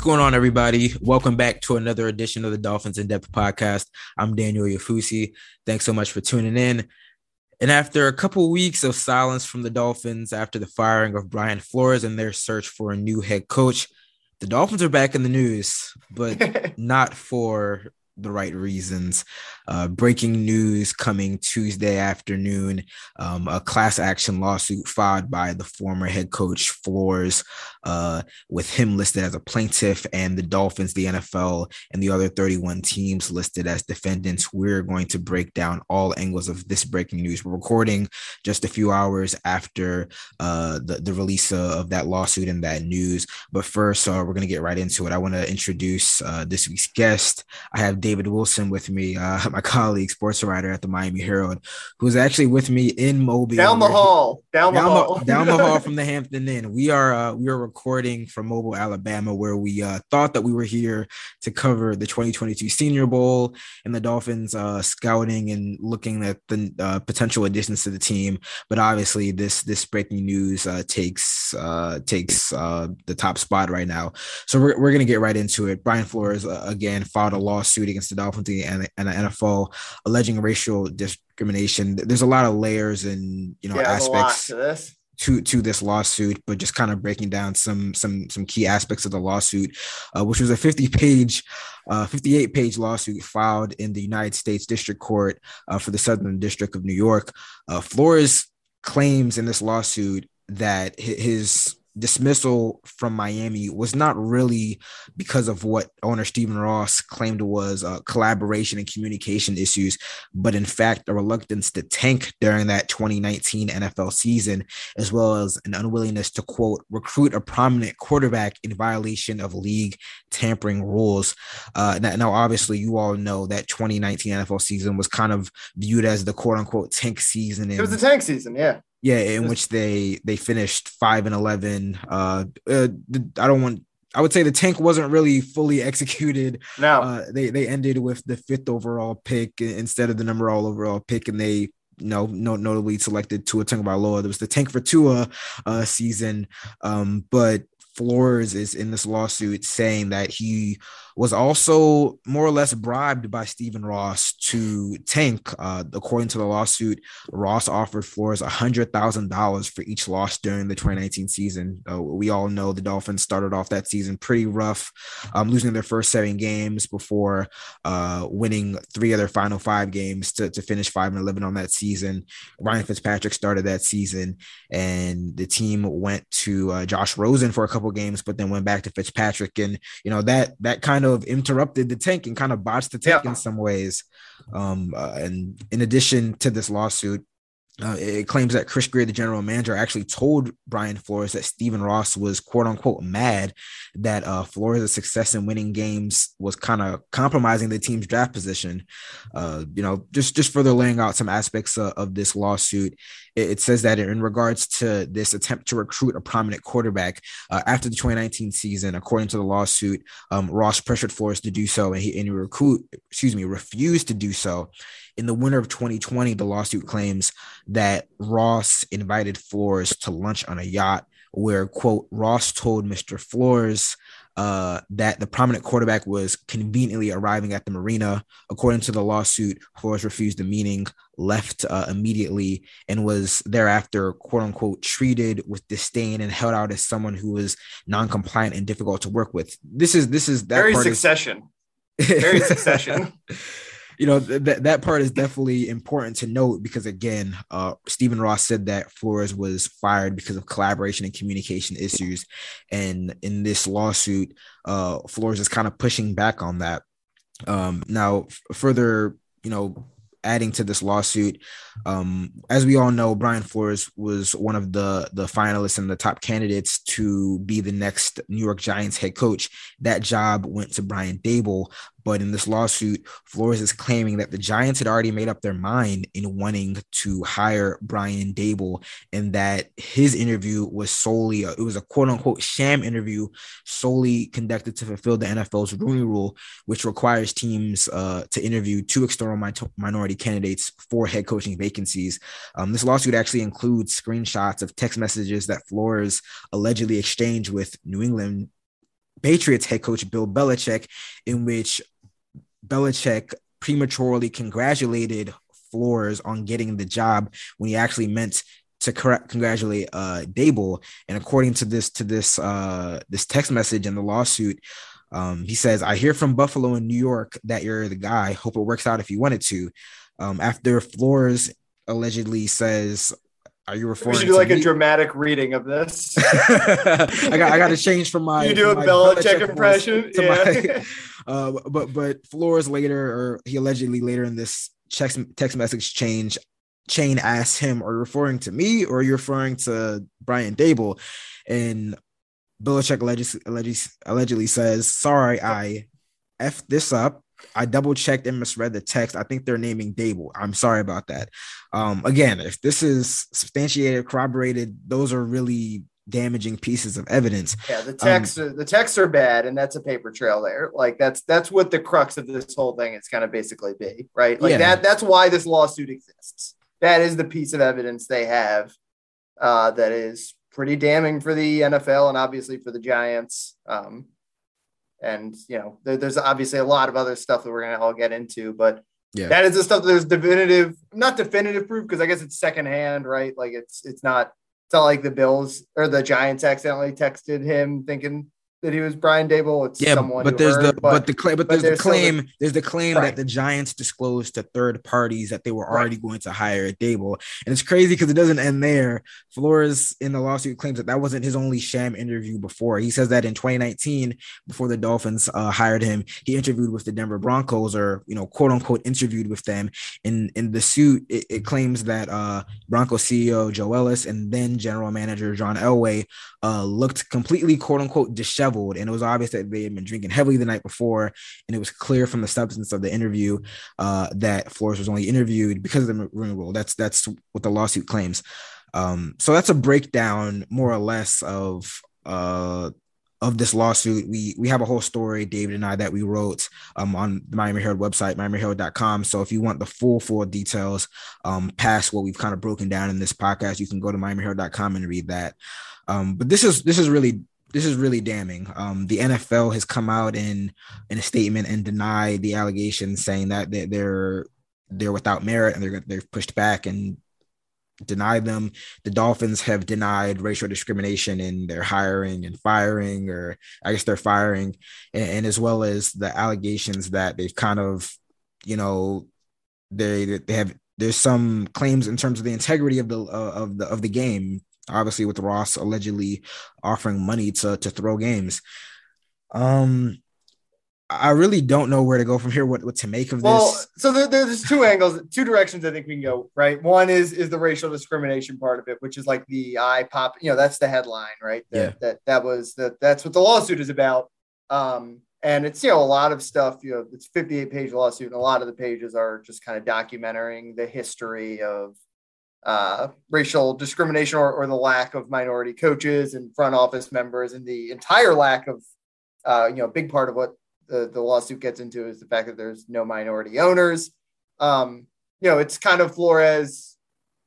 going on, everybody? Welcome back to another edition of the Dolphins in Depth podcast. I'm Daniel Oyefusi. Thanks so much for tuning in. And after a couple weeks of silence from the Dolphins after the firing of Brian Flores and their search for a new head coach, the Dolphins are back in the news, but not for the right reasons. Uh, breaking news coming Tuesday afternoon um, a class action lawsuit filed by the former head coach Flores, uh, with him listed as a plaintiff, and the Dolphins, the NFL, and the other 31 teams listed as defendants. We're going to break down all angles of this breaking news. We're recording just a few hours after uh, the, the release of that lawsuit and that news. But first, uh, we're going to get right into it. I want to introduce uh, this week's guest. I have David Wilson with me, uh, my colleague, sports writer at the Miami Herald, who's actually with me in Mobile. Down the hall, down the hall, down the hall from the Hampton Inn. We are uh, we are recording from Mobile, Alabama, where we uh, thought that we were here to cover the 2022 Senior Bowl and the Dolphins uh, scouting and looking at the uh, potential additions to the team. But obviously, this this breaking news uh, takes uh, takes uh, the top spot right now. So we're, we're gonna get right into it. Brian Flores uh, again filed a lawsuit against the Dolphins and, and the NFL alleging racial discrimination. There's a lot of layers and you know Yeah, there's a lot aspects to this. to to this lawsuit, but just kind of breaking down some some some key aspects of the lawsuit, uh, which was a 50 page, uh, 58 page lawsuit filed in the United States District Court uh, for the Southern District of New York. Uh, Flores claims in this lawsuit that his dismissal from Miami was not really because of what owner Stephen Ross claimed was uh, collaboration and communication issues, but in fact a reluctance to tank during that 2019 NFL season, as well as an unwillingness to quote recruit a prominent quarterback in violation of league tampering rules. Uh, now, obviously, you all know that 2019 NFL season was kind of viewed as the quote unquote tank season. It was in- the tank season, yeah. Yeah, in which they they finished five and eleven. Uh, uh I don't want. I would say the tank wasn't really fully executed. No, Uh, they they ended with the fifth overall pick instead of the number all overall pick, and they you know no, notably selected Tua Tagovailoa. There was the tank for Tua uh, season, um, but Flores is in this lawsuit saying that he was also more or less bribed by Stephen Ross to tank. Uh, according to the lawsuit, Ross offered Flores $100,000 for each loss during the 2019 season. Uh, we all know the Dolphins started off that season pretty rough, um, losing their first seven games before uh, winning three of their final five games to, to finish 5 and 11 on that season. Ryan Fitzpatrick started that season, and the team went to uh, Josh Rosen for a couple games, but then went back to Fitzpatrick. And, you know, that that kind of interrupted the tank and kind of botched the tank Yeah. in some ways. Um, uh, and in addition to this lawsuit, uh, it claims that Chris Grier, the general manager, actually told Brian Flores that Stephen Ross was quote unquote mad that uh, Flores' success in winning games was kind of compromising the team's draft position. Uh, you know, just just further laying out some aspects uh, of this lawsuit, it, it says that in regards to this attempt to recruit a prominent quarterback uh, after the 2019 season, according to the lawsuit, um, Ross pressured Flores to do so, and he and he recruit, excuse me, refused to do so. In the winter of 2020, the lawsuit claims that Ross invited Flores to lunch on a yacht where, quote, Ross told Mr. Flores uh, that the prominent quarterback was conveniently arriving at the marina. According to the lawsuit, Flores refused the meeting, left uh, immediately, and was thereafter, quote unquote, treated with disdain and held out as someone who was non-compliant and difficult to work with. This is this is that very part is- succession. Very succession. you know that that part is definitely important to note because again uh Stephen Ross said that Flores was fired because of collaboration and communication issues. And in this lawsuit uh Flores is kind of pushing back on that. Um now f- further you know adding to this lawsuit um as we all know Brian Flores was one of the the finalists and the top candidates to be the next New York Giants head coach. That job went to Brian Daboll but in this lawsuit, Flores is claiming that the Giants had already made up their mind in wanting to hire Brian Daboll, and that his interview was solely it was a quote unquote sham interview, solely conducted to fulfill the NFL's Rooney Rule, which requires teams uh, to interview two external mi- minority candidates for head coaching vacancies. Um, this lawsuit actually includes screenshots of text messages that Flores allegedly exchanged with New England Patriots head coach Bill Belichick, in which Belichick prematurely congratulated Flores on getting the job when he actually meant to correct, congratulate uh Daboll. And according to this to this uh this text message in the lawsuit, um, he says, I hear from Buffalo and New York that you're the guy. Hope it works out if you wanted to. Um, after Flores allegedly says, Are you referring We should to do like me? a dramatic reading of this. I got I got to change from my you do a Belichick impression. Yeah. my- uh, but but Flores later, or he allegedly later in this text text message change chain asks him, "Are you referring to me or are you referring to Brian Daboll?" And Belichick allegedly, allegedly, allegedly says, "Sorry, I f this up. I double checked and misread the text. I think they're naming Daboll. I'm sorry about that. Um, again, if this is substantiated, corroborated, those are really damaging pieces of evidence. Yeah, the texts are, the texts are bad, and that's a paper trail there. Like that's that's what the crux of this whole thing is going to basically be, right? Like Yeah. that that's why this lawsuit exists. That is the piece of evidence they have uh, that is pretty damning for the NFL and obviously for the Giants. Um, and you know, there, there's obviously a lot of other stuff that we're going to all get into, but Yeah. that is the stuff that there's definitive, not definitive proof because I guess it's secondhand, right? Like it's it's not it's not like the Bills or the Giants accidentally texted him thinking that he was Brian Daboll. It's Yeah, someone but there's the heard, but, the claim but but there's the there's the- claim there's the claim Right. that the Giants disclosed to third parties that they were Right. already going to hire Daboll, and it's crazy because it doesn't end there. Flores in the lawsuit claims that that wasn't his only sham interview before. He says that in 2019, before the Dolphins uh, hired him, he interviewed with the Denver Broncos, or you know, quote unquote, interviewed with them. In in the suit, it, it claims that uh, Broncos CEO Joe Ellis and then general manager John Elway uh, looked completely quote unquote disheveled, and it was obvious that they had been drinking heavily the night before, and it was clear from the substance of the interview uh, that Flores was only interviewed because of the rule. That's that's what the lawsuit claims. Um, so that's a breakdown, more or less, of uh, of this lawsuit. We we have a whole story, David and I, that we wrote um, on the Miami Herald website, miamiherald.com. So if you want the full full details um, past what we've kind of broken down in this podcast, you can go to miamiherald.com and read that. Um, but this is this is really this is really damning. Um, the NFL has come out in in a statement and denied the allegations, saying that they- they're they're without merit and they're they've pushed back and denied them. The Dolphins have denied racial discrimination in their hiring and firing, or I guess they're firing, and, and as well as the allegations that they've kind of, you know, they they have there's some claims in terms of the integrity of the uh, of the of the game. Obviously, with Ross allegedly offering money to to throw games. Um, I really don't know where to go from here. What what to make of Well, this? so there, there's two angles, two directions I think we can go. Right, one is is the racial discrimination part of it, which is like the eye pop. You know, that's the headline, right? That, Yeah. That that was that. That's what the lawsuit is about. Um, and it's you know a lot of stuff. You know, it's 58 page lawsuit, and a lot of the pages are just kind of documenting the history of uh, racial discrimination or, or the lack of minority coaches and front office members, and the entire lack of uh, you know, a big part of what the, the lawsuit gets into is the fact that there's no minority owners. Um, you know, it's kind of Flores.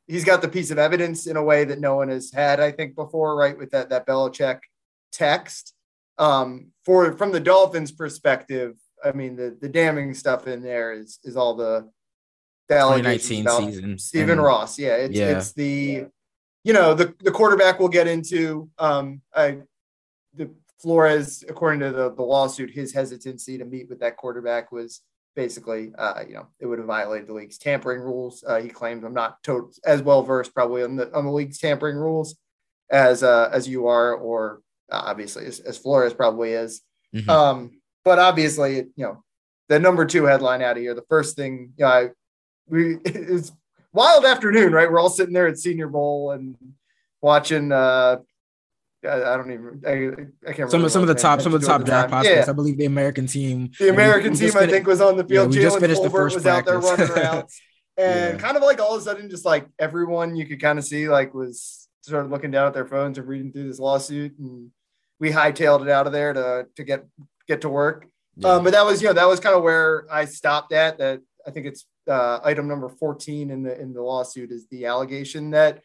He's got the piece of evidence in a way that no one has had, I think, before, right? With that that Belichick text. Um, for from the Dolphins' perspective, I mean, the the damning stuff in there is is all the, the 2019 season. Stephen Ross. Yeah, it's Yeah. it's the you know the the quarterback we'll get into. Um, I the Flores, according to the, the lawsuit, his hesitancy to meet with that quarterback was basically, uh, you know, it would have violated the league's tampering rules. Uh, he claims I'm not to- as well versed probably on the on the league's tampering rules as uh, as you are, or uh, obviously as, as Flores probably is. Mhm. Um, but obviously, you know, the number two headline out of here, the first thing, you know, I, we it's wild afternoon, right? We're all sitting there at Senior Bowl and watching. uh I, I don't even. I, I can't. some of some of the top some of the top draft prospects. Yeah. I believe the American team. The American we team, just I think, was on the yeah, field. we just Jalen finished the first was out there practice. running around, and Yeah. kind of like all of a sudden, just like everyone you could kind of see, like was sort of looking down at their phones and reading through this lawsuit, and we hightailed it out of there to to get get to work. Yeah. Um, but that was, you know, that was kind of where I stopped at. That I think it's uh, item number fourteen in the in the lawsuit is the allegation that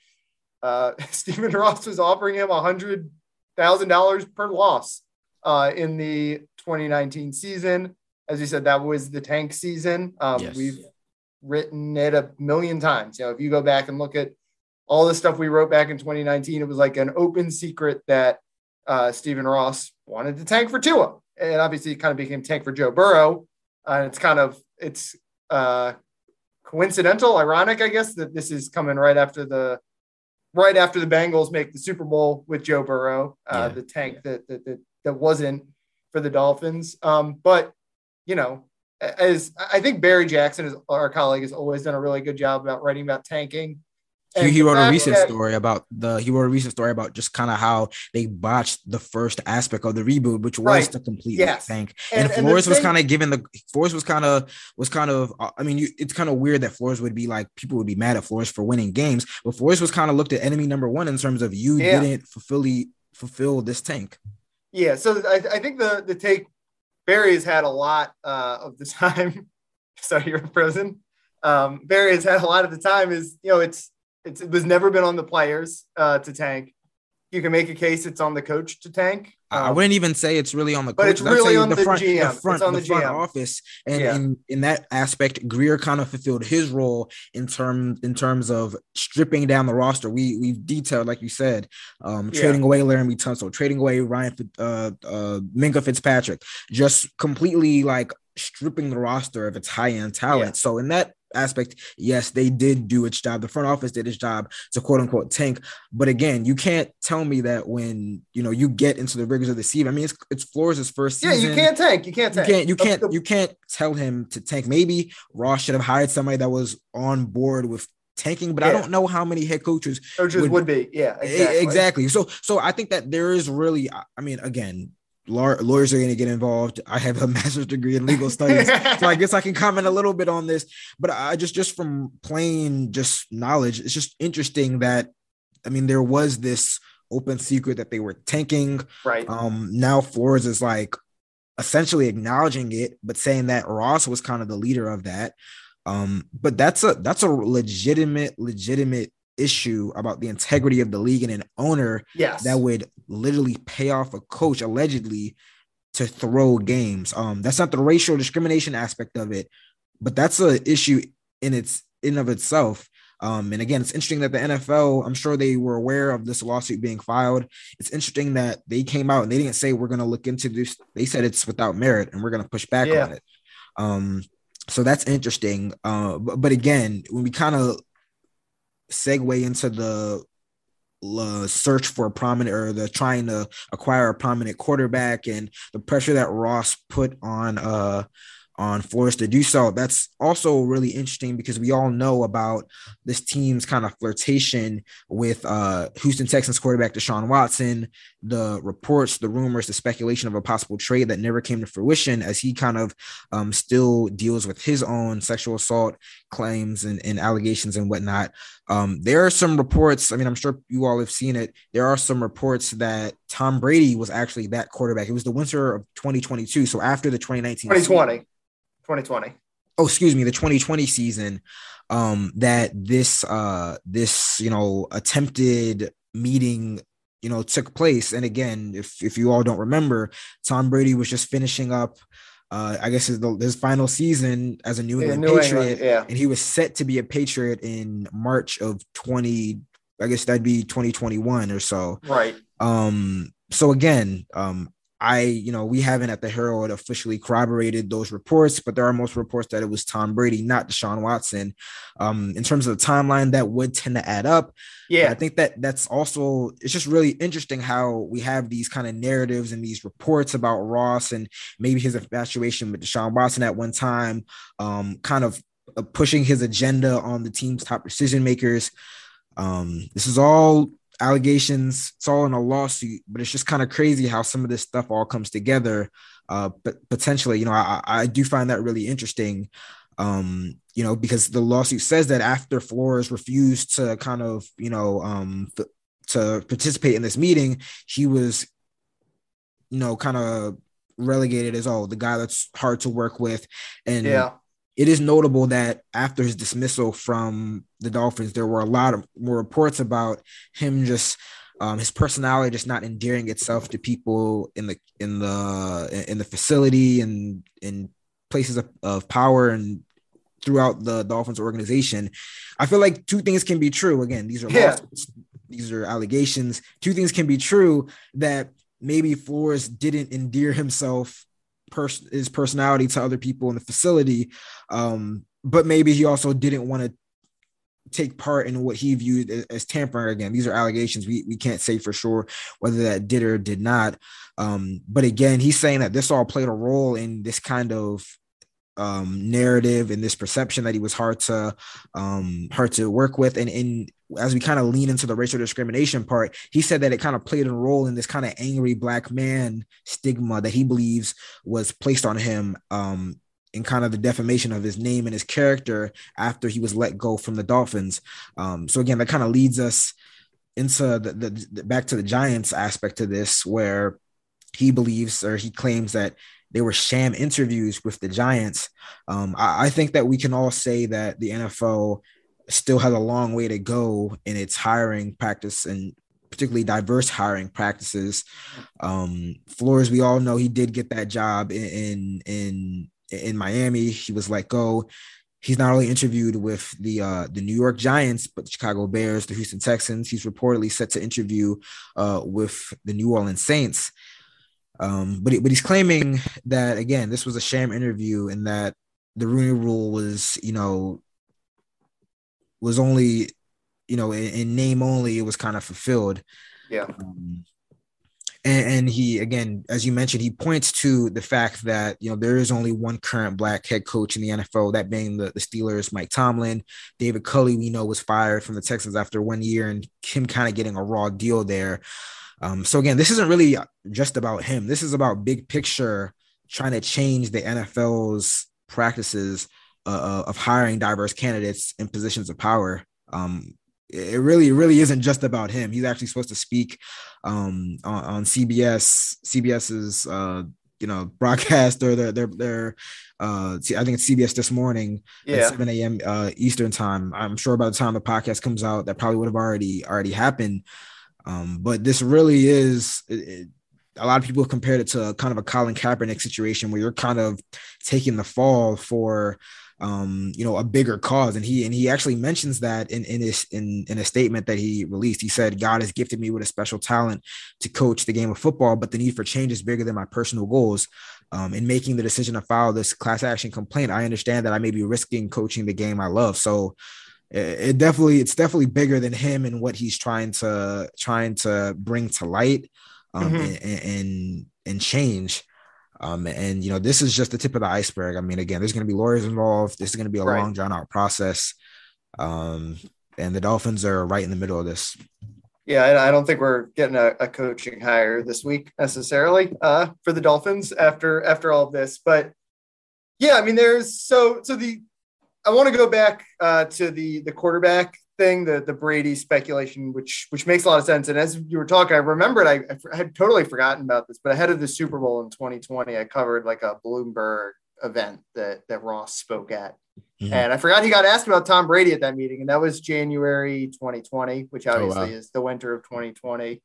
uh, Stephen Ross was offering him hundred thousand dollars per loss. uh, in the 2019 season. As you said, that was the tank season. Um, yes. We've written it a million times. You know, if you go back and look at all the stuff we wrote back in 2019, it was like an open secret that uh, Stephen Ross wanted to tank for Tua, and obviously it kind of became tank for Joe Burrow. And uh, it's kind of it's uh, coincidental, ironic, I guess, that this is coming right after the right after the Bengals make the Super Bowl with Joe Burrow, uh, yeah. the tank that, that that that wasn't for the Dolphins. Um, but you know, as I think Barry Jackson, our colleague, has always done a really good job about writing about tanking. And he wrote a recent that, story about the he wrote a recent story about just kind of how they botched the first aspect of the reboot, which was right. to complete yes. tank. And, and Flores was kind of given the Flores was kind of was kind of I mean you, it's kind of weird that Flores would be like people would be mad at Flores for winning games, but Flores was kind of looked at enemy number one in terms of you yeah. didn't fulfill fulfill this tank. Yeah, so I, I think the the take Barry has had a lot uh, of the time. Sorry, you're frozen. Um, Barry has had a lot of the time. Is you know it's it's, it was never been on the players uh, to tank. You can make a case it's on the coach to tank. Um, I wouldn't even say it's really on the coach. But it's really on the, the, front, GM. the front, it's on the, the front GM. office, and yeah. in, in that aspect, Grier kind of fulfilled his role in terms in terms of stripping down the roster. We we've detailed, like you said, um, trading yeah. away Laremy Tunsil, trading away Ryan uh, uh, Minkah Fitzpatrick, just completely like stripping the roster of its high end talent. Yeah. So in that aspect, yes, they did do its job. The front office did its job to quote unquote tank. But again, you can't tell me that when you know you get into the rigors of the season. I mean, it's it's Flores' first season. Yeah, you can't tank. You can't tank. You can't. You can't. You can't tell him to tank. Maybe Ross should have hired somebody that was on board with tanking, but yeah. I don't know how many head coaches coaches would, would be. Yeah, exactly. exactly. So, so I think that there is really. I mean, again, lawyers are going to get involved. I have a master's degree in legal studies, so I guess I can comment a little bit on this. But I just, just from plain just knowledge, it's just interesting that, I mean, there was this open secret that they were tanking. Right. Um. Now Flores is like essentially acknowledging it, but saying that Ross was kind of the leader of that. Um. But that's a that's a legitimate legitimate issue about the integrity of the league and an owner yes. that would literally pay off a coach allegedly to throw games. Um, that's not the racial discrimination aspect of it, but that's an issue in its in of itself. Um, and again, it's interesting that the NFL, I'm sure they were aware of this lawsuit being filed. It's interesting that they came out and they didn't say we're going to look into this. They said it's without merit and we're going to push back yeah. on it. Um, so that's interesting. Uh, but, but again, when we kind of segue into the uh, search for a prominent or the trying to acquire a prominent quarterback and the pressure that Ross put on uh on Flores to do so. That's also really interesting because we all know about this team's kind of flirtation with uh, Houston Texans quarterback Deshaun Watson, the reports, the rumors, the speculation of a possible trade that never came to fruition as he kind of um, still deals with his own sexual assault claims and, and allegations and whatnot. Um, there are some reports, I mean, I'm sure you all have seen it. There are some reports that Tom Brady was actually that quarterback. It was the winter of 2022. So after the 2019 2020. Season, 2020. Oh, excuse me, the 2020 season. Um, that this uh this you know attempted meeting you know took place. And again, if if you all don't remember, Tom Brady was just finishing up uh, I guess his, his final season as a New England New Patriot, England, yeah. and he was set to be a Patriot in March of 20. I guess that'd be 2021 or so. Right. Um. So again, um, I, you know, we haven't at the Herald officially corroborated those reports, but there are most reports that it was Tom Brady, not Deshaun Watson. Um, in terms of the timeline, that would tend to add up. Yeah, but I think that that's also it's just really interesting how we have these kind of narratives and these reports about Ross and maybe his infatuation with Deshaun Watson at one time, um, kind of uh, pushing his agenda on the team's top decision makers. Um, this is all allegations. It's all in a lawsuit, but it's just kind of crazy how some of this stuff all comes together. Uh, but potentially, you know, I, I do find that really interesting. Um, you know, because the lawsuit says that after Flores refused to kind of, you know, um, th- to participate in this meeting, he was, you know, kind of relegated as oh the guy that's hard to work with, and yeah it is notable that after his dismissal from the Dolphins, there were a lot of more reports about him just Um, his personality just not endearing itself to people in the in the in the facility and in places of, of power and throughout the Dolphins organization. I feel like two things can be true. Again, these are yeah. these are allegations. Two things can be true that maybe Flores didn't endear himself pers- his personality to other people in the facility um, but maybe he also didn't want to take part in what he viewed as tampering again. These are allegations we, we can't say for sure whether that did or did not. Um, but again he's saying that this all played a role in this kind of um, narrative and this perception that he was hard to um, hard to work with. And in as we kind of lean into the racial discrimination part, he said that it kind of played a role in this kind of angry black man stigma that he believes was placed on him um, in kind of the defamation of his name and his character after he was let go from the Dolphins. Um, so again, that kind of leads us into the, the, the back to the Giants aspect to this, where he believes or he claims that they were sham interviews with the Giants. Um, I, I think that we can all say that the NFL still has a long way to go in its hiring practice and particularly diverse hiring practices. Um, Flores, we all know he did get that job in in in Miami. He was let go. He's not only interviewed with the uh, the New York Giants, but the Chicago Bears, the Houston Texans. He's reportedly set to interview uh, with the New Orleans Saints. Um, but but he's claiming that again, this was a sham interview, and that the Rooney Rule was, you know, was only, you know, in, in name only. It was kind of fulfilled. Yeah. Um, and, and, he again, as you mentioned, he points to the fact that you know there is only one current black head coach in the NFL, that being the, the Steelers, Mike Tomlin. David Culley, we know, was fired from the Texans after one year, and him kind of getting a raw deal there. Um, so again, this isn't really just about him. This is about big picture trying to change the NFL's practices uh, uh, of hiring diverse candidates in positions of power. Um, it really, really isn't just about him. He's actually supposed to speak um, on, on, CBS, CBS's uh, you know broadcast or their their their uh I think it's CBS this morning yeah. at 7 a.m. Uh, Eastern time. I'm sure by the time the podcast comes out, that probably would have already already happened. Um, but this really is it, a lot of people have compared it to kind of a Colin Kaepernick situation where you're kind of taking the fall for um, you know, a bigger cause. And he and he actually mentions that in in his in in a statement that he released. He said, God has gifted me with a special talent to coach the game of football, but the need for change is bigger than my personal goals. Um, in making the decision to file this class action complaint, I understand that I may be risking coaching the game I love. So it definitely it's definitely bigger than him and what he's trying to trying to bring to light um, mm-hmm. and, and, and change. Um, and you know, this is just the tip of the iceberg. I mean, again, there's going to be lawyers involved. This is going to be a right. long, drawn out process. Um, and the Dolphins are right in the middle of this. Yeah, I don't think we're getting a, a coaching hire this week necessarily uh, for the Dolphins after after all of this. But yeah, I mean, there's so so the I want to go back uh, to the the quarterback thing, the the Brady speculation, which which makes a lot of sense. And as you were talking, I remembered I, I had totally forgotten about this, but ahead of the Super Bowl in 2020, I covered like a Bloomberg event that that Ross spoke at. Mm-hmm. And I forgot he got asked about Tom Brady at that meeting, and that was January 2020, which obviously oh, wow. is the winter of 2020.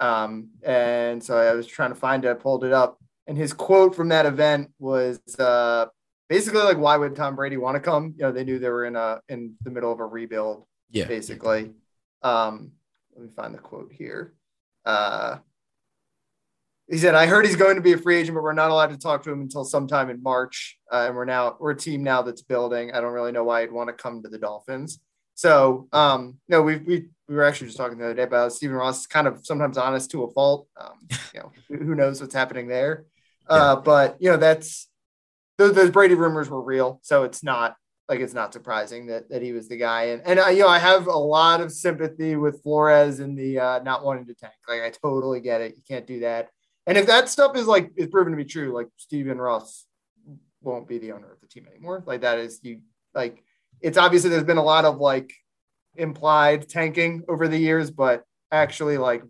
Um, and so I was trying to find it, I pulled it up, and his quote from that event was, uh, basically like why would Tom Brady want to come? You know, they knew they were in a in the middle of a rebuild. Yeah. Basically. Um, let me find the quote here. Uh, he said, I heard he's going to be a free agent, but we're not allowed to talk to him until sometime in March. Uh, and we're now we're a team now that's building. I don't really know why he'd want to come to the Dolphins. So um, no, we we we were actually just talking the other day about Stephen Ross is kind of sometimes honest to a fault. Um, you know, who knows what's happening there. Uh, yeah. but you know, that's those, those Brady rumors were real, so it's not like it's not surprising that that he was the guy. And and I, you know, I have a lot of sympathy with Flores and the uh, not wanting to tank. Like I totally get it. You can't do that. And if that stuff is like is proven to be true, like Stephen Ross won't be the owner of the team anymore. Like that is you like it's obviously there's been a lot of like implied tanking over the years, but actually like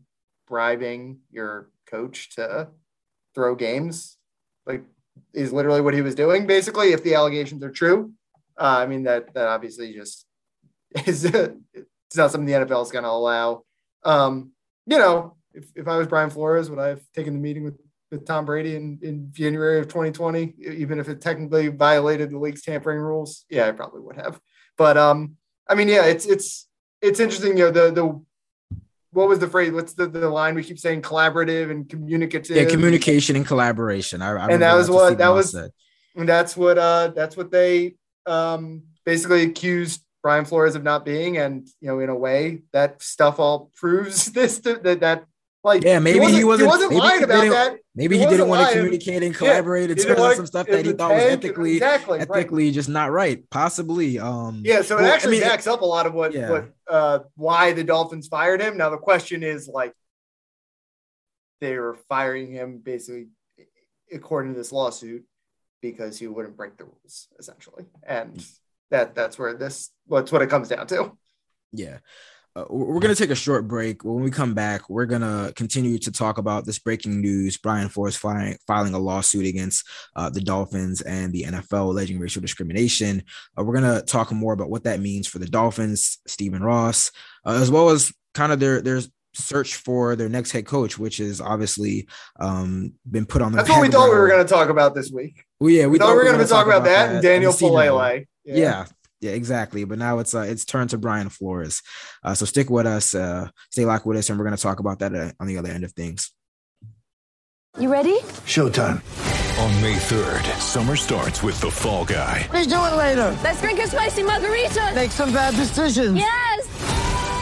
bribing your coach to throw games like is literally what he was doing, basically, if the allegations are true. Uh, I mean, that that obviously just is it's not something the NFL is going to allow. Um, you know, if, if I was Brian Flores, would I have taken the meeting with, with Tom Brady in, in January of 2020, even if it technically violated the league's tampering rules? Yeah, I probably would have. But um, I mean, yeah, it's it's it's interesting. You know, the the what was the phrase? What's the, the line we keep saying? Collaborative and communicative. Yeah, communication and collaboration. I, I and that was what that was. Said. And that's what uh that's what they um basically accused Brian Flores of not being, and you know, in a way, that stuff all proves this that that like yeah, maybe he wasn't, he wasn't, he wasn't lying about that. Maybe he, he didn't want to communicate and collaborate yeah, and on some stuff that he thought was ethically exactly, ethically right. just not right. Possibly. Um yeah, so it actually I mean, backs up a lot of what yeah. what uh why the Dolphins fired him. Now the question is like they were firing him basically according to this lawsuit because he wouldn't break the rules, essentially. And that that's where this what's what it comes down to. Yeah. Uh, we're going to take a short break. When we come back, we're going to continue to talk about this breaking news Brian Flores filing, filing a lawsuit against uh, the Dolphins and the NFL alleging racial discrimination. Uh, we're going to talk more about what that means for the Dolphins, Stephen Ross, uh, as well as kind of their, their search for their next head coach, which has obviously um, been put on the. That's what we thought we were going to talk about this week. Well, yeah, we, we thought, thought, we were going to talk about, about that, and Daniel Faalele. Yeah. yeah. Yeah, exactly. But now it's uh, it's turned to Brian Flores. Uh, so stick with us, uh, stay locked with us, and we're going to talk about that uh, on the other end of things. You ready? Showtime. On May 3rd, summer starts with the Fall Guy. Let's do it later. Let's drink a spicy margarita. Make some bad decisions. Yes.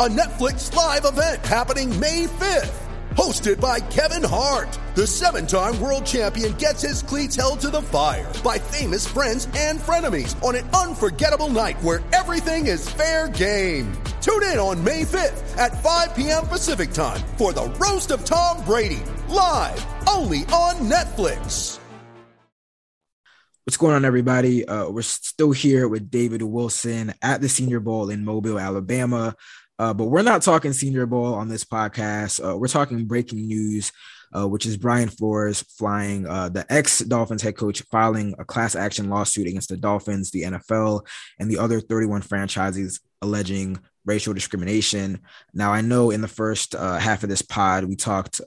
a Netflix live event happening May 5th. Hosted by Kevin Hart, the seven time world champion gets his cleats held to the fire by famous friends and frenemies on an unforgettable night where everything is fair game. Tune in on May 5th at 5 p.m. Pacific time for the Roast of Tom Brady, live only on Netflix. What's going on, everybody? Uh, we're still here with David Wilson at the Senior Bowl in Mobile, Alabama. Uh, but we're not talking Senior Bowl on this podcast. Uh, we're talking breaking news, uh, which is Brian Flores flying uh, the ex Dolphins head coach filing a class action lawsuit against the Dolphins, the NFL, and the other 31 franchises alleging racial discrimination. Now, I know in the first uh, half of this pod, we talked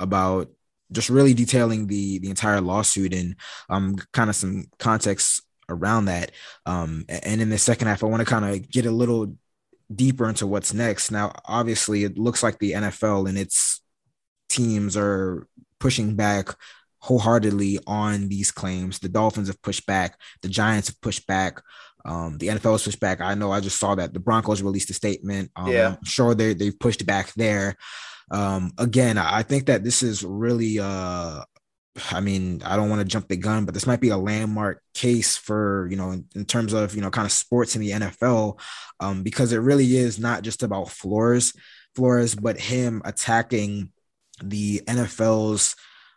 about just really detailing the the entire lawsuit and um kind of some context around that. Um, and in the second half, I want to kind of get a little deeper into what's next. Now, obviously, it looks like the NFL and its teams are pushing back wholeheartedly on these claims. The Dolphins have pushed back, the Giants have pushed back. Um, the NFL has pushed back. I know I just saw that the Broncos released a statement. Um, yeah. I'm sure they they've pushed back there. Um, again, I think that this is really uh, I mean, I don't want to jump the gun, but this might be a landmark case for, you know, in, in terms of, you know, kind of sports in the NFL, um, because it really is not just about Flores, Flores, but him attacking the NFL's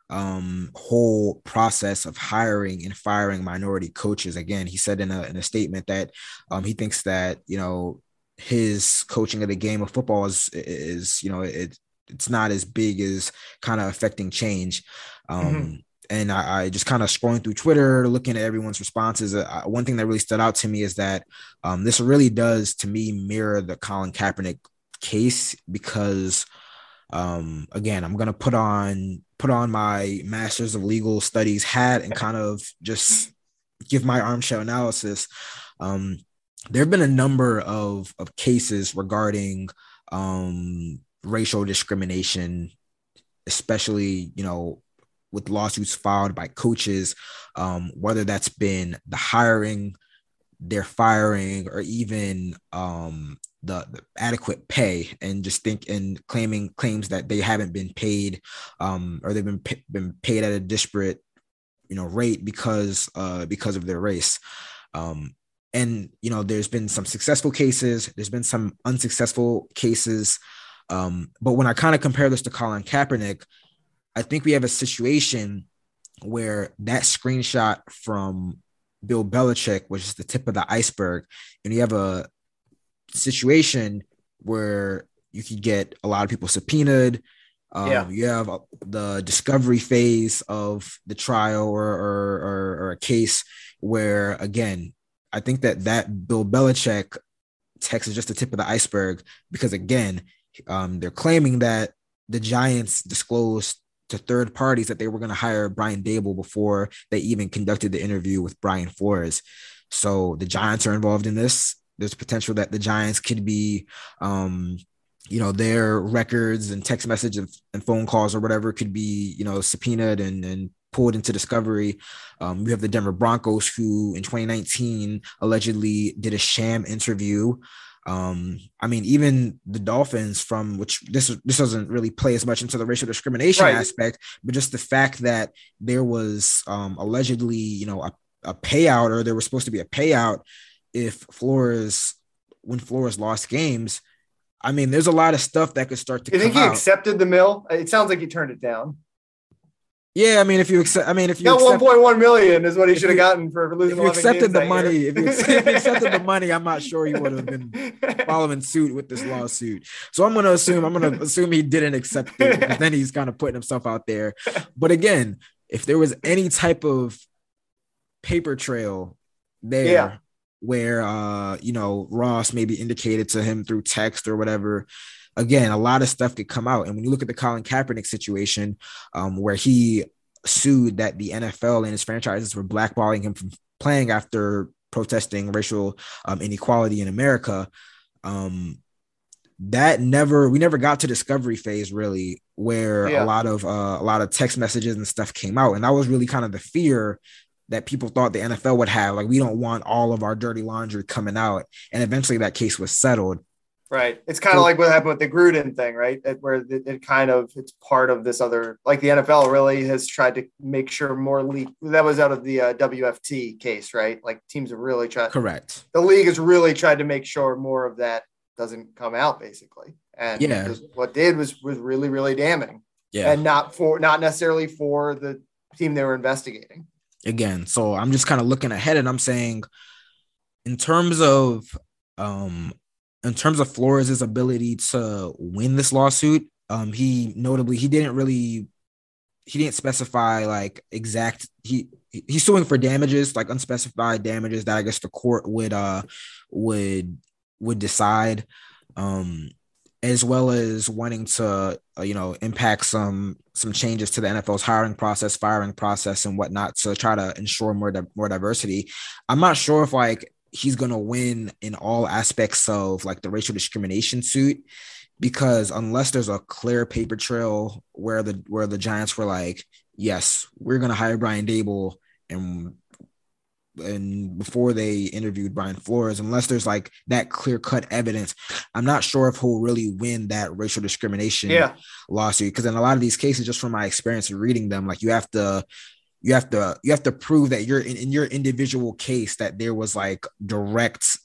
um, whole process of hiring and firing minority coaches. Again, he said in a, in a statement that um, he thinks that, you know, his coaching of the game of football is, is, you know, it, it's not as big as kind of affecting change. Um, mm-hmm. And I, I just kind of scrolling through Twitter, looking at everyone's responses. Uh, one thing that really stood out to me is that um, this really does, to me, mirror the Colin Kaepernick case because, um, again, I'm gonna put on put on my Masters of Legal Studies hat and kind of just give my armchair analysis. Um, there have been a number of of cases regarding um, racial discrimination, especially you know with lawsuits filed by coaches, um, whether that's been the hiring, their firing, or even um, the, the, adequate pay, and just think and claiming claims that they haven't been paid um, or they've been been paid at a disparate, you know, rate because uh, because of their race. Um, and you know, there's been some successful cases. There's been some unsuccessful cases. Um, but when I kind of compare this to Colin Kaepernick, I think we have a situation where that screenshot from Bill Belichick was just the tip of the iceberg, and you have a situation where you could get a lot of people subpoenaed. Um, Yeah. You have uh, the discovery phase of the trial or, or, or, or a case where, again, I think that that Bill Belichick text is just the tip of the iceberg because, again, um, they're claiming that the Giants disclosed to third parties that they were going to hire Brian Daboll before they even conducted the interview with Brian Flores. So the Giants are involved in this. There's potential that the Giants could be, um, you know, their records and text messages and phone calls or whatever could be, you know, subpoenaed and, and pulled into discovery. Um, we have the Denver Broncos who in 2019 allegedly did a sham interview um, I mean, even the Dolphins, from which this this doesn't really play as much into the racial discrimination Right. aspect, but just the fact that there was um, allegedly, you know, a, a payout or there was supposed to be a payout if Flores when Flores lost games. I mean, there's a lot of stuff that could start to You think he out. accepted the mill? It sounds like he turned it down. Yeah, I mean, if you accept, I mean, if you Got accept, 1.1 million is what he should have gotten for losing. if you accepted the money, if you, if you accepted the money, I'm not sure he would have been following suit with this lawsuit. So I'm going to assume I'm going to assume he didn't accept it. then he's kind of putting himself out there. But again, if there was any type of paper trail there Yeah. where uh you know Ross maybe indicated to him through text or whatever, again, a lot of stuff could come out. And when you look at the Colin Kaepernick situation, um, where he sued that the NFL and his franchises were blackballing him from playing after protesting racial um, inequality in America. Um, that never we never got to discovery phase really where Yeah. a lot of uh, a lot of text messages and stuff came out and that was really kind of the fear that people thought the NFL would have like we don't want all of our dirty laundry coming out and eventually that case was settled Right. It's kind of like what happened with the Gruden thing, right? It, where it, it kind of it's part of this other, like the NFL really has tried to make sure more leak. That was out of the uh, WFT case, right? Like teams have really tried. correct The league has really tried to make sure more of that doesn't come out, basically. And Yeah. what did was was really really damning, yeah and not for not necessarily for the team they were investigating. again. So I'm just kind of looking ahead and I'm saying, in terms of um in terms of Flores' ability to win this lawsuit, um, he notably he didn't really he didn't specify like exact he he's suing for damages, like unspecified damages that I guess the court would uh would would decide. Um as well as wanting to uh, you know impact some some changes to the NFL's hiring process, firing process, and whatnot to try to ensure more di- more diversity. I'm not sure if like he's gonna win in all aspects of like the racial discrimination suit because unless there's a clear paper trail where the where the Giants were like, yes, we're gonna hire Brian Daboll and and before they interviewed Brian Flores, unless there's like that clear cut evidence, I'm not sure if he'll really win that racial discrimination Yeah. lawsuit. Because in a lot of these cases, just from my experience of reading them, like you have to you have to you have to prove that you're in, in your individual case that there was like direct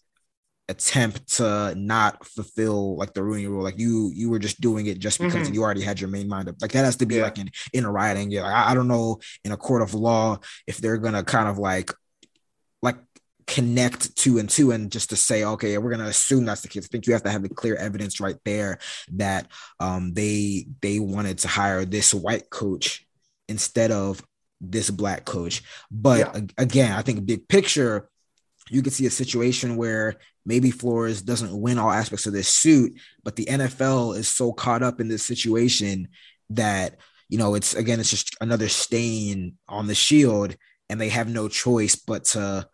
attempt to not fulfill like the Rooney rule. Like you you were just doing it just because Mhm. you already had your main mind up. Like that has to be Yeah. like in in a writing. Yeah, like, I, I don't know in a court of law if they're gonna kind of like like connect two and two and just to say okay we're going to assume that's the case i think you have to have the clear evidence right there that um they they wanted to hire this white coach instead of this black coach but Yeah. again i think big picture you could see a situation where maybe Flores doesn't win all aspects of this suit, but the NFL is so caught up in this situation that you know it's again it's just another stain on the shield, and they have no choice but to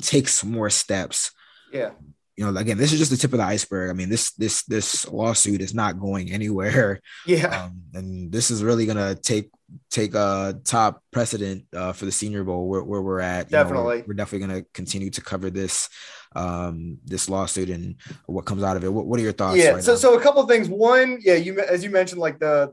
take some more steps. Yeah. You know, again, this is just the tip of the iceberg. I mean, this this this lawsuit is not going anywhere, Yeah. um, and this is really gonna take take a top precedent uh, for the Senior Bowl where, where we're at. You know, we're- Definitely. we're, definitely gonna continue to cover this um, this lawsuit and what comes out of it. What, what are your thoughts? yeah right so now? so a couple of things one yeah you as you mentioned like the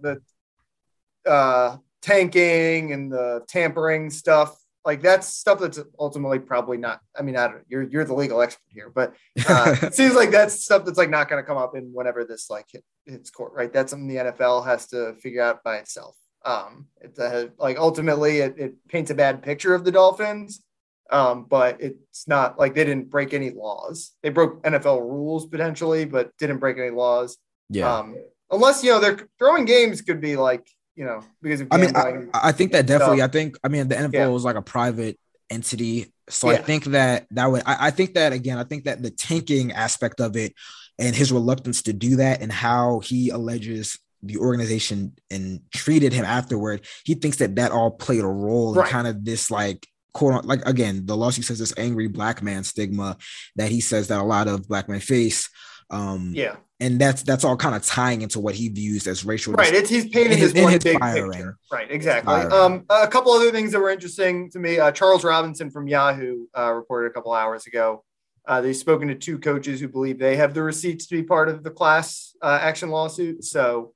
the uh tanking and the tampering stuff like that's stuff that's ultimately probably not i mean i don't you're you're the legal expert here but uh, it seems like that's stuff that's like not going to come up in whenever this like hit, hits court right that's something the nfl has to figure out by itself Um, it's a, like ultimately it, it paints a bad picture of the Dolphins, um, but it's not like they didn't break any laws. They broke NFL rules potentially, but didn't break any laws. Yeah. Um, unless you know they're throwing games could be like you know because of I mean. I, I think that definitely. So- I think. I mean, the NFL Yeah. is like a private entity, so I think that that would. I, I think that again. I think that the tanking aspect of it and his reluctance to do that, and how he alleges the organization and treated him afterward, he thinks that that all played a role in kind of this like quote like again the lawsuit says this angry black man stigma that he says that a lot of black men face. Um, yeah, and that's that's all kind of tying into what he views as racial right. It's he's painting in his- this one his big firing. picture. Right, exactly. Um, a couple other things that were interesting to me. Uh, Charles Robinson from Yahoo uh, reported a couple hours ago. Uh, they've spoken to two coaches who believe they have the receipts to be part of the class uh, action lawsuit. So,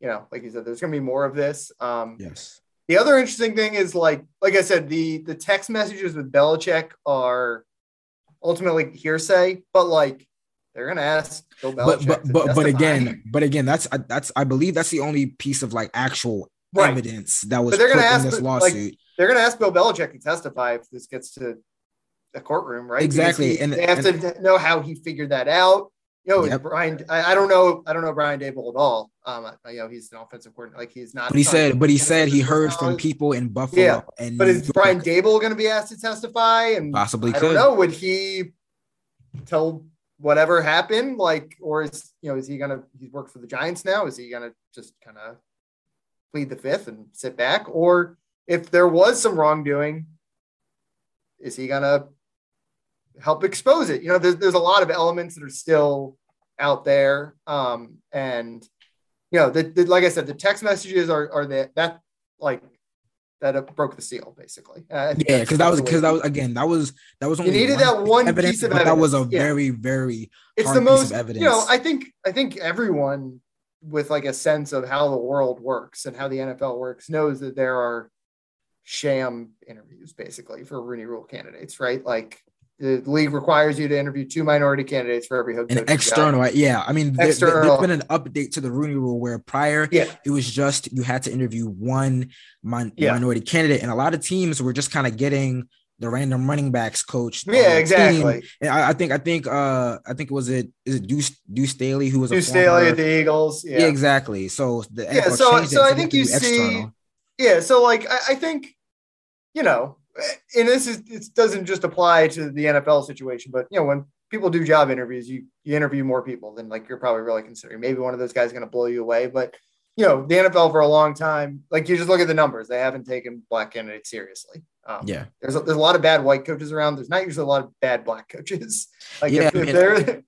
you know, like you said, there's going to be more of this. Um, yes. The other interesting thing is like, like I said, the the text messages with Belichick are ultimately hearsay, but like they're gonna ask Bill Belichick. but but but, but again but again that's uh, that's i believe that's the only piece of like actual Right. evidence that was But they're put gonna ask, this like, lawsuit they're gonna ask Bill Belichick to testify if this gets to the courtroom, right? Exactly, he- and- they have to know how he figured that out. You know, Yep. Brian. I, I don't know. I don't know Brian Daboll at all. Um, I- you know, he's an offensive coordinator. Like he's not. but he said but he said he heard from knowledge. people in buffalo Yeah, and But is Brian Daboll going to be asked to testify? And possibly I could don't know. Would he tell whatever happened? Like, or is you know, is he gonna? He's worked for the Giants now. Is he gonna just kind of plead the fifth and sit back? Or if there was some wrongdoing, is he gonna help expose it? You know, there's there's a lot of elements that are still out there, um, and you know, the, the, like I said, the text messages are are that that like that broke the seal basically. Uh, yeah because that was that's the way because that was again that was that was you only needed that one evidence, piece of evidence. that was a Yeah. very very it's the piece most of evidence you know i think i think everyone with like a sense of how the world works and how the nfl works knows that there are sham interviews basically for rooney rule candidates right like the league requires you to interview two minority candidates for every head an coaching job. external yeah i mean there, there's been an update to the rooney rule where prior yeah it was just you had to interview one min- Yeah. minority candidate, and a lot of teams were just kind of getting the random running backs coach. yeah exactly team. And I, I think I think uh I think was it is it Deuce Deuce Staley who was a Staley at the eagles yeah. yeah exactly. So the Yeah, so- so I think you see- external. yeah so like I, I think you know and this is it doesn't just apply to the nfl situation but you know when people do job interviews you you interview more people than like you're probably really considering maybe one of those guys is going to blow you away but you know the nfl for a long time like you just look at the numbers they haven't taken black candidates seriously um, Yeah, there's a, there's a lot of bad white coaches around there's not usually a lot of bad black coaches like Yeah, if, I if mean- they're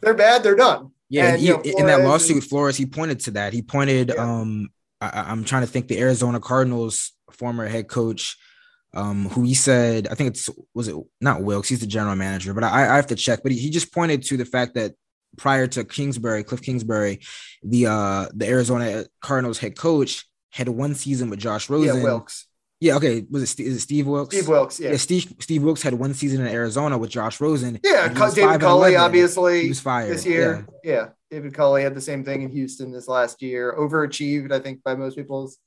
they're bad they're done yeah. And, you know, in that lawsuit, Flores he pointed to that. He pointed. Yeah. Um, I- I'm trying to think the Arizona Cardinals former head coach. Um, who he said, I think it's was it not Wilkes, he's the general manager, but I, I have to check. But he, he just pointed to the fact that prior to Kingsbury, Cliff Kingsbury, the uh the Arizona Cardinals head coach had one season with Josh Rosen. yeah wilkes Yeah, okay. Was it, Ste- is it Steve Wilkes? steve wilkes Yeah, yeah Steve Steve Wilkes had one season in Arizona with Josh Rosen. yeah and he was david culley obviously He was fired this year. Yeah. David Culley had the same thing in Houston this last year. Overachieved, I think, by most people's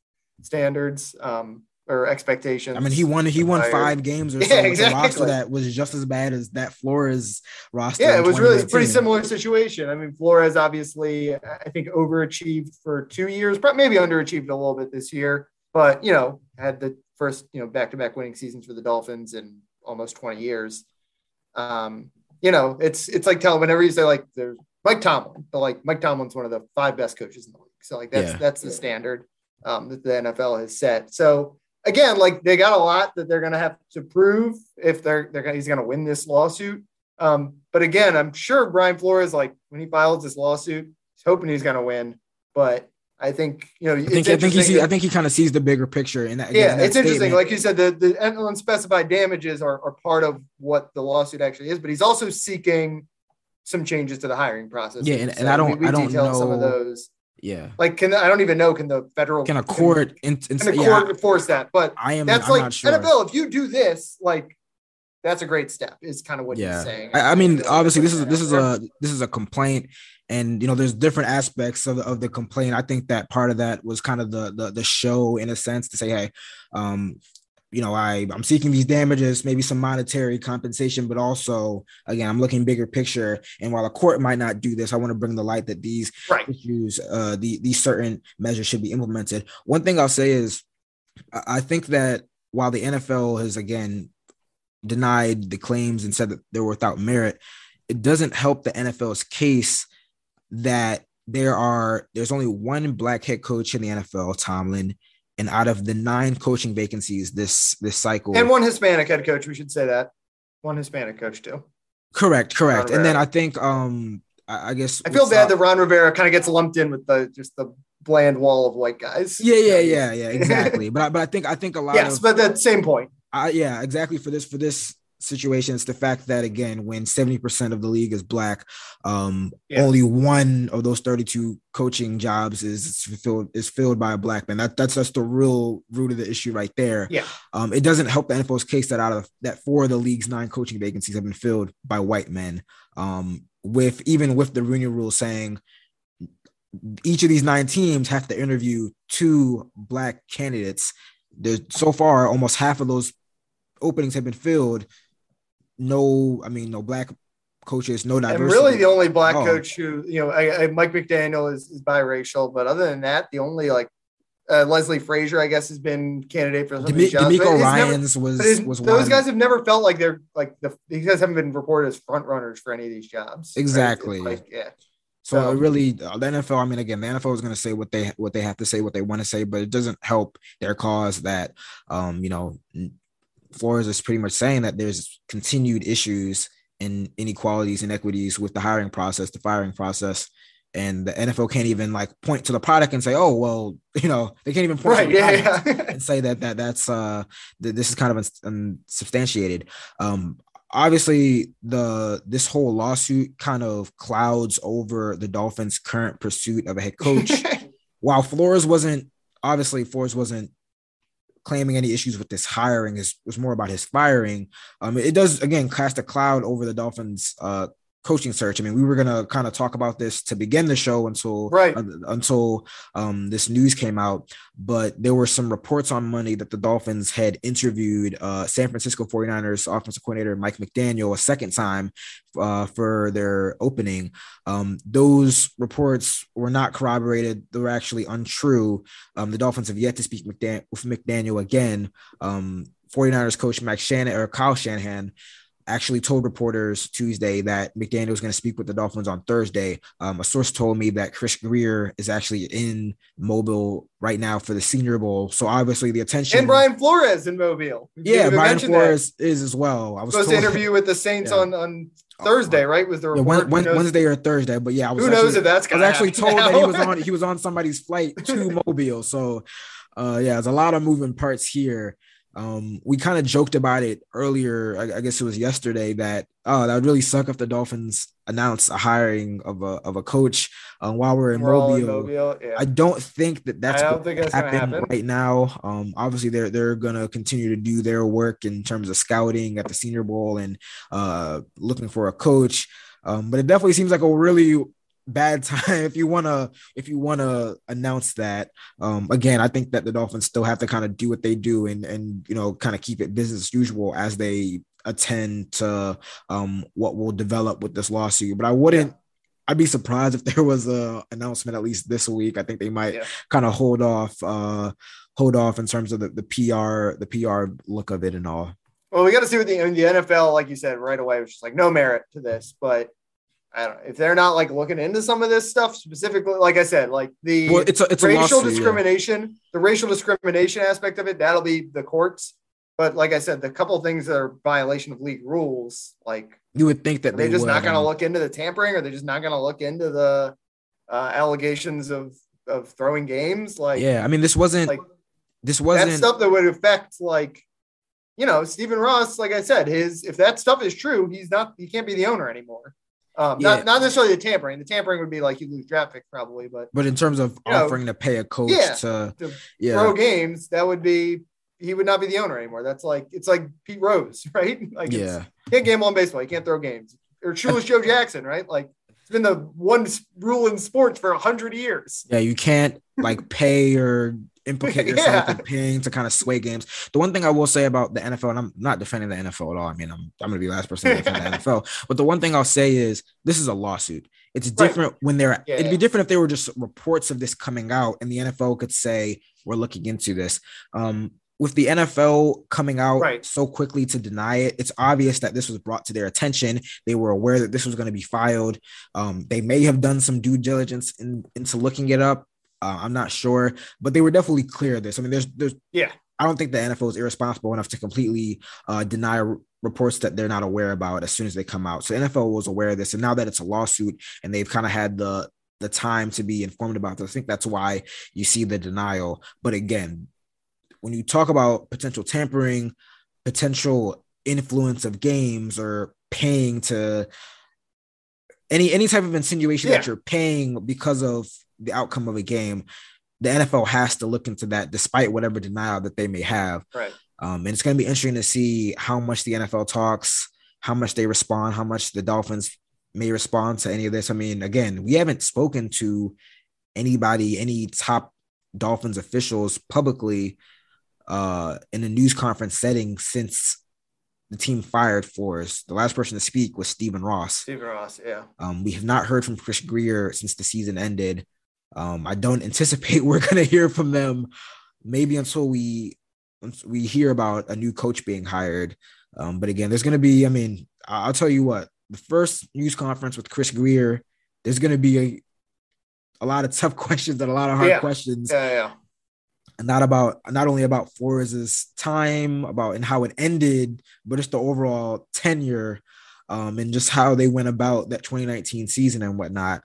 standards um, or expectations. I mean, he won. He won Fired. five games or Yeah, so with a exactly. roster that was just as bad as that Flores roster. Yeah, it was really a pretty similar situation. I mean, Flores obviously, I think, overachieved for two years, but maybe underachieved a little bit this year. But you know, had the first you know back-to-back winning seasons for the Dolphins in almost 20 years. Um, you know, it's it's like telling whenever you say like there's Mike Tomlin, but like Mike Tomlin's one of the five best coaches in the league. So like that's Yeah. that's the standard um, that the NFL has set. So again, like they got a lot that they're gonna have to prove if they're they're gonna, he's gonna win this lawsuit. Um, but again, I'm sure Brian Flores, like when he files this lawsuit, he's hoping he's gonna win. But I think you know, I think, I think he sees, I think he kind of sees the bigger picture in that. again, yeah, in that it's interesting. Like you said, the, the unspecified damages are, are part of what the lawsuit actually is, but he's also seeking some changes to the hiring process. Yeah, like you and- and. I don't- we, we I don't detailed some of know- those. Yeah. Like, can I don't even know can the federal Can a court? In, in, can, the yeah, court enforce that? But I am. that's I'm like sure. NFL. If you do this, like that's a great step. Is kind of what yeah he's saying. I, I mean obviously this is this is a this is a complaint and you know there's different aspects of the, of the complaint i think that part of that was kind of the, the the show in a sense to say hey um you know i i'm seeking these damages maybe some monetary compensation but also again i'm looking bigger picture and while a court might not do this i want to bring the light that these Right. issues uh the, these certain measures should be implemented one thing i'll say is I- i think that while the nfl has again denied the claims and said that they were without merit it doesn't help the nfl's case that there are there's only one black head coach in the NFL, Tomlin, and out of the nine coaching vacancies this this cycle, And one Hispanic head coach, we should say that. One Hispanic coach too. correct, correct, Ron and then I think um I, I guess I feel bad uh, that Ron Rivera kind of gets lumped in with the just the bland wall of white guys. yeah yeah yeah yeah exactly, but I, but I think I think a lot of yes, of but that same point. I, yeah, exactly. For this for this situation, it's the fact that again, when seventy percent of the league is black, um, Yeah. only one of those thirty-two coaching jobs is filled is filled by a black man. That that's just the real root of the issue right there. Yeah. Um, it doesn't help the NFL's case that out of that four of the league's nine coaching vacancies have been filled by white men. Um, with even with the Rooney Rule saying each of these nine teams have to interview two black candidates. There's so far almost half of those openings have been filled. No, I mean, no black coaches, no diversity. And really, the only black Oh. coach who you know, I, I, Mike McDaniel is, is biracial, but other than that, the only like uh, Leslie Frazier, I guess, has been candidate for some Demi- jobs. DeMeco he's never- Ryan's was was those one. guys have never felt like they're like the these guys haven't been reported as front runners for any of these jobs. Exactly. It's Like, yeah. So So- really, uh, the NFL. I mean, again, the NFL is going to say what they what they have to say, what they want to say, but it doesn't help their cause that, um, you know, Flores is pretty much saying that there's continued issues and inequalities, inequities with the hiring process, the firing process, and the NFL can't even like point to the product and say, oh, well, you know, they can't even point Right. Yeah. Yeah. and say that that that's uh that this is kind of unsubstantiated. Um, obviously the this whole lawsuit kind of clouds over the Dolphins' current pursuit of a head coach. While Flores wasn't obviously Flores wasn't claiming any issues with this hiring, is was more about his firing. Um, it does again cast a cloud over the Dolphins' uh coaching search. I mean, we were gonna kind of talk about this to begin the show until Right. uh, until um, this news came out. But there were some reports on Monday that the Dolphins had interviewed uh, San Francisco 49ers offensive coordinator Mike McDaniel a second time uh, for their opening. Um, those reports were not corroborated; they were actually untrue. Um, the Dolphins have yet to speak McDan- with McDaniel again. Um, 49ers coach Mike Shannon or Kyle Shanahan actually told reporters Tuesday that McDaniel was going to speak with the Dolphins on Thursday. Um, a source told me that Chris Grier is actually in Mobile right now for the Senior Bowl. So obviously the attention. and Brian Flores in Mobile. Yeah, Brian that. Flores is as well. I was supposed to interview with the Saints Yeah. on on Thursday, right? Was the Yeah, report? Wed- Wednesday or Thursday, but yeah, I was Who knows if that's I was actually told that he was on he was on somebody's flight to Mobile. So uh yeah, there's a lot of moving parts here. Um, we kind of joked about it earlier. I, I guess it was yesterday that oh, that would really suck if the Dolphins announced a hiring of a of a coach uh, while we're in We're Mobile. in Mobile. Yeah. I don't think that that's I going think that's to happen, happen. right now. Um, obviously they're they're gonna continue to do their work in terms of scouting at the Senior Bowl and uh looking for a coach. Um, but it definitely seems like a really bad time. If you want to if you want to announce that um again i think that the dolphins still have to kind of do what they do and and you know kind of keep it business as usual as they attend to um what will develop with this lawsuit. But i wouldn't i'd be surprised if there was a announcement at least this week. I think they might Yeah. kind of hold off uh hold off in terms of the, the pr the pr look of it and all. Well, we got to see what the, I mean, the NFL, like you said, right away was just like no merit to this. But I don't know if they're not like looking into some of this stuff specifically. Like I said, like the well it's a it's racial lawsuit, yeah. discrimination, the racial discrimination aspect of it, that'll be the courts. But like I said, the couple things that are violation of league rules, like you would think that are they they just would, not going to um, look into the tampering? or they're just not going to look into the uh, allegations of of throwing games? Like, yeah i mean this wasn't like this wasn't that's stuff that would affect like you know Stephen Ross. Like I said, his if that stuff is true, he's not he can't be the owner anymore. Um, Yeah. not not necessarily the tampering. The tampering would be like you lose draft pick probably, but But in terms of You know, offering to pay a coach yeah, to to yeah, throw games, that would be he would not be the owner anymore. That's like it's like Pete Rose, right? Like yeah, can't gamble on baseball. He can't throw games. Or Shoeless Joe Jackson, right? Like It's been the one rule in sports for a hundred years. Yeah, you can't like pay or implicate yourself Yeah. in paying to kind of sway games. The one thing I will say about the NFL, and I'm not defending the NFL at all. I mean, I'm I'm gonna be the last person to defend the NFL. But the one thing I'll say is this is a lawsuit. It's different when they're Yeah, it'd be different if they were just reports of this coming out and the NFL could say we're looking into this. Um with the NFL coming out Right. so quickly to deny it, it's obvious that this was brought to their attention. They were aware that this was going to be filed. Um, they may have done some due diligence in, into looking it up. Uh, I'm not sure, but they were definitely clear of this. I mean, there's, there's, Yeah. I don't think the NFL is irresponsible enough to completely uh, deny r- reports that they're not aware about as soon as they come out. So NFL was aware of this, and now that it's a lawsuit and they've kind of had the the time to be informed about this, I think that's why you see the denial. But again, when you talk about potential tampering, potential influence of games, or paying to any any type of insinuation that you're paying because of the outcome of a game, the NFL has to look into that, despite whatever denial that they may have. Right. Um, and it's going to be interesting to see how much the NFL talks, how much they respond, how much the Dolphins may respond to any of this. I mean, again, we haven't spoken to anybody, any top Dolphins officials publicly uh, in a news conference setting since the team fired Flores. The last person to speak was Stephen Ross. Stephen Ross, yeah. Um, we have not heard from Chris Grier since the season ended. Um, I don't anticipate we're going to hear from them maybe until we we hear about a new coach being hired. Um, but again, there's going to be, I mean, I'll tell you what, the first news conference with Chris Grier, there's going to be a, a lot of tough questions and a lot of hard Yeah. questions Yeah, yeah. Not about not only about Flores' time, about and how it ended, but just the overall tenure, um, and just how they went about that 2019 season and whatnot.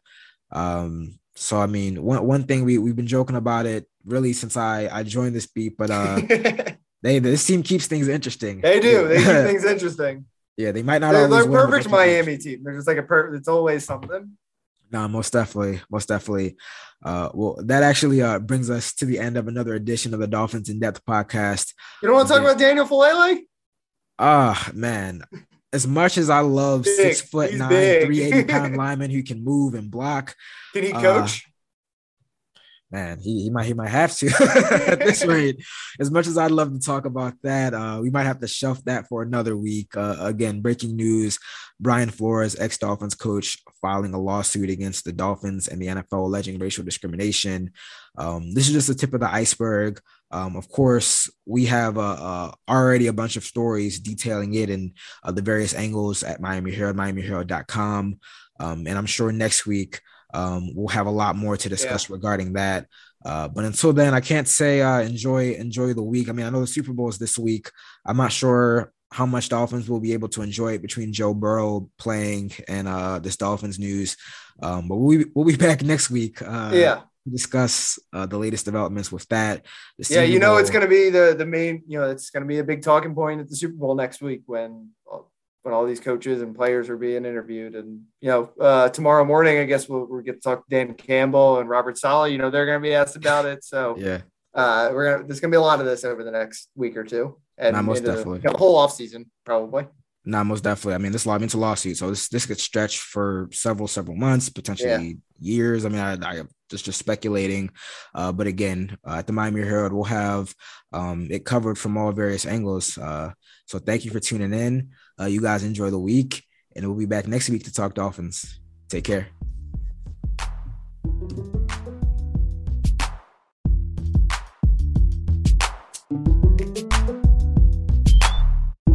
Um, so I mean, one one thing we we've been joking about it really since I I joined this beat, but uh, they this team keeps things interesting. they do. They keep things interesting. yeah, they might not They're, always they're win, perfect they keep things Miami team. They're just like a perfect. It's always something. No, most definitely, most definitely. Uh, well, that actually uh brings us to the end of another edition of the Dolphins in Depth podcast. You don't want to talk Yeah. about Daniel Faalele? Ah, man. As much as I love Big. six foot He's nine, big. 380 pound lineman who can move and block, Can he Uh, coach? Man, he, he might he might have to at this rate. As much as I'd love to talk about that, uh, we might have to shelf that for another week. Uh, again, breaking news: Brian Flores, ex Dolphins coach, filing a lawsuit against the Dolphins and the NFL alleging racial discrimination. Um, this is just the tip of the iceberg. Um, of course, we have uh, uh, already a bunch of stories detailing it and uh, the various angles at Miami Herald, MiamiHerald.com. Um, and I'm sure next week um, we'll have a lot more to discuss regarding that. Uh, but until then, I can't say uh, enjoy enjoy the week. I mean, I know the Super Bowl is this week. I'm not sure how much Dolphins will be able to enjoy it between Joe Burrow playing and uh, this Dolphins news. Um, but we'll be, we'll be back next week. Uh, yeah, discuss uh, the latest developments with that. Yeah. You know, it's going to be the the main. You know, it's going to be a big talking point at the Super Bowl next week when when all these coaches and players are being interviewed. And you know, uh, tomorrow morning, I guess we'll, we'll get to talk to Dan Campbell and Robert Saleh. You know, they're going to be asked about it. So Yeah, uh, we're gonna there's going to be a lot of this over the next week or two, and Nah, most into the- definitely. the whole off season probably. Nah, most definitely. I mean, this law into lawsuit, so this this could stretch for several several months, potentially years. I mean, I, I just just speculating, uh, but again, uh, at the Miami Herald, we'll have um, it covered from all various angles. Uh, so thank you for tuning in. Uh, you guys enjoy the week, and we'll be back next week to talk Dolphins. Take care.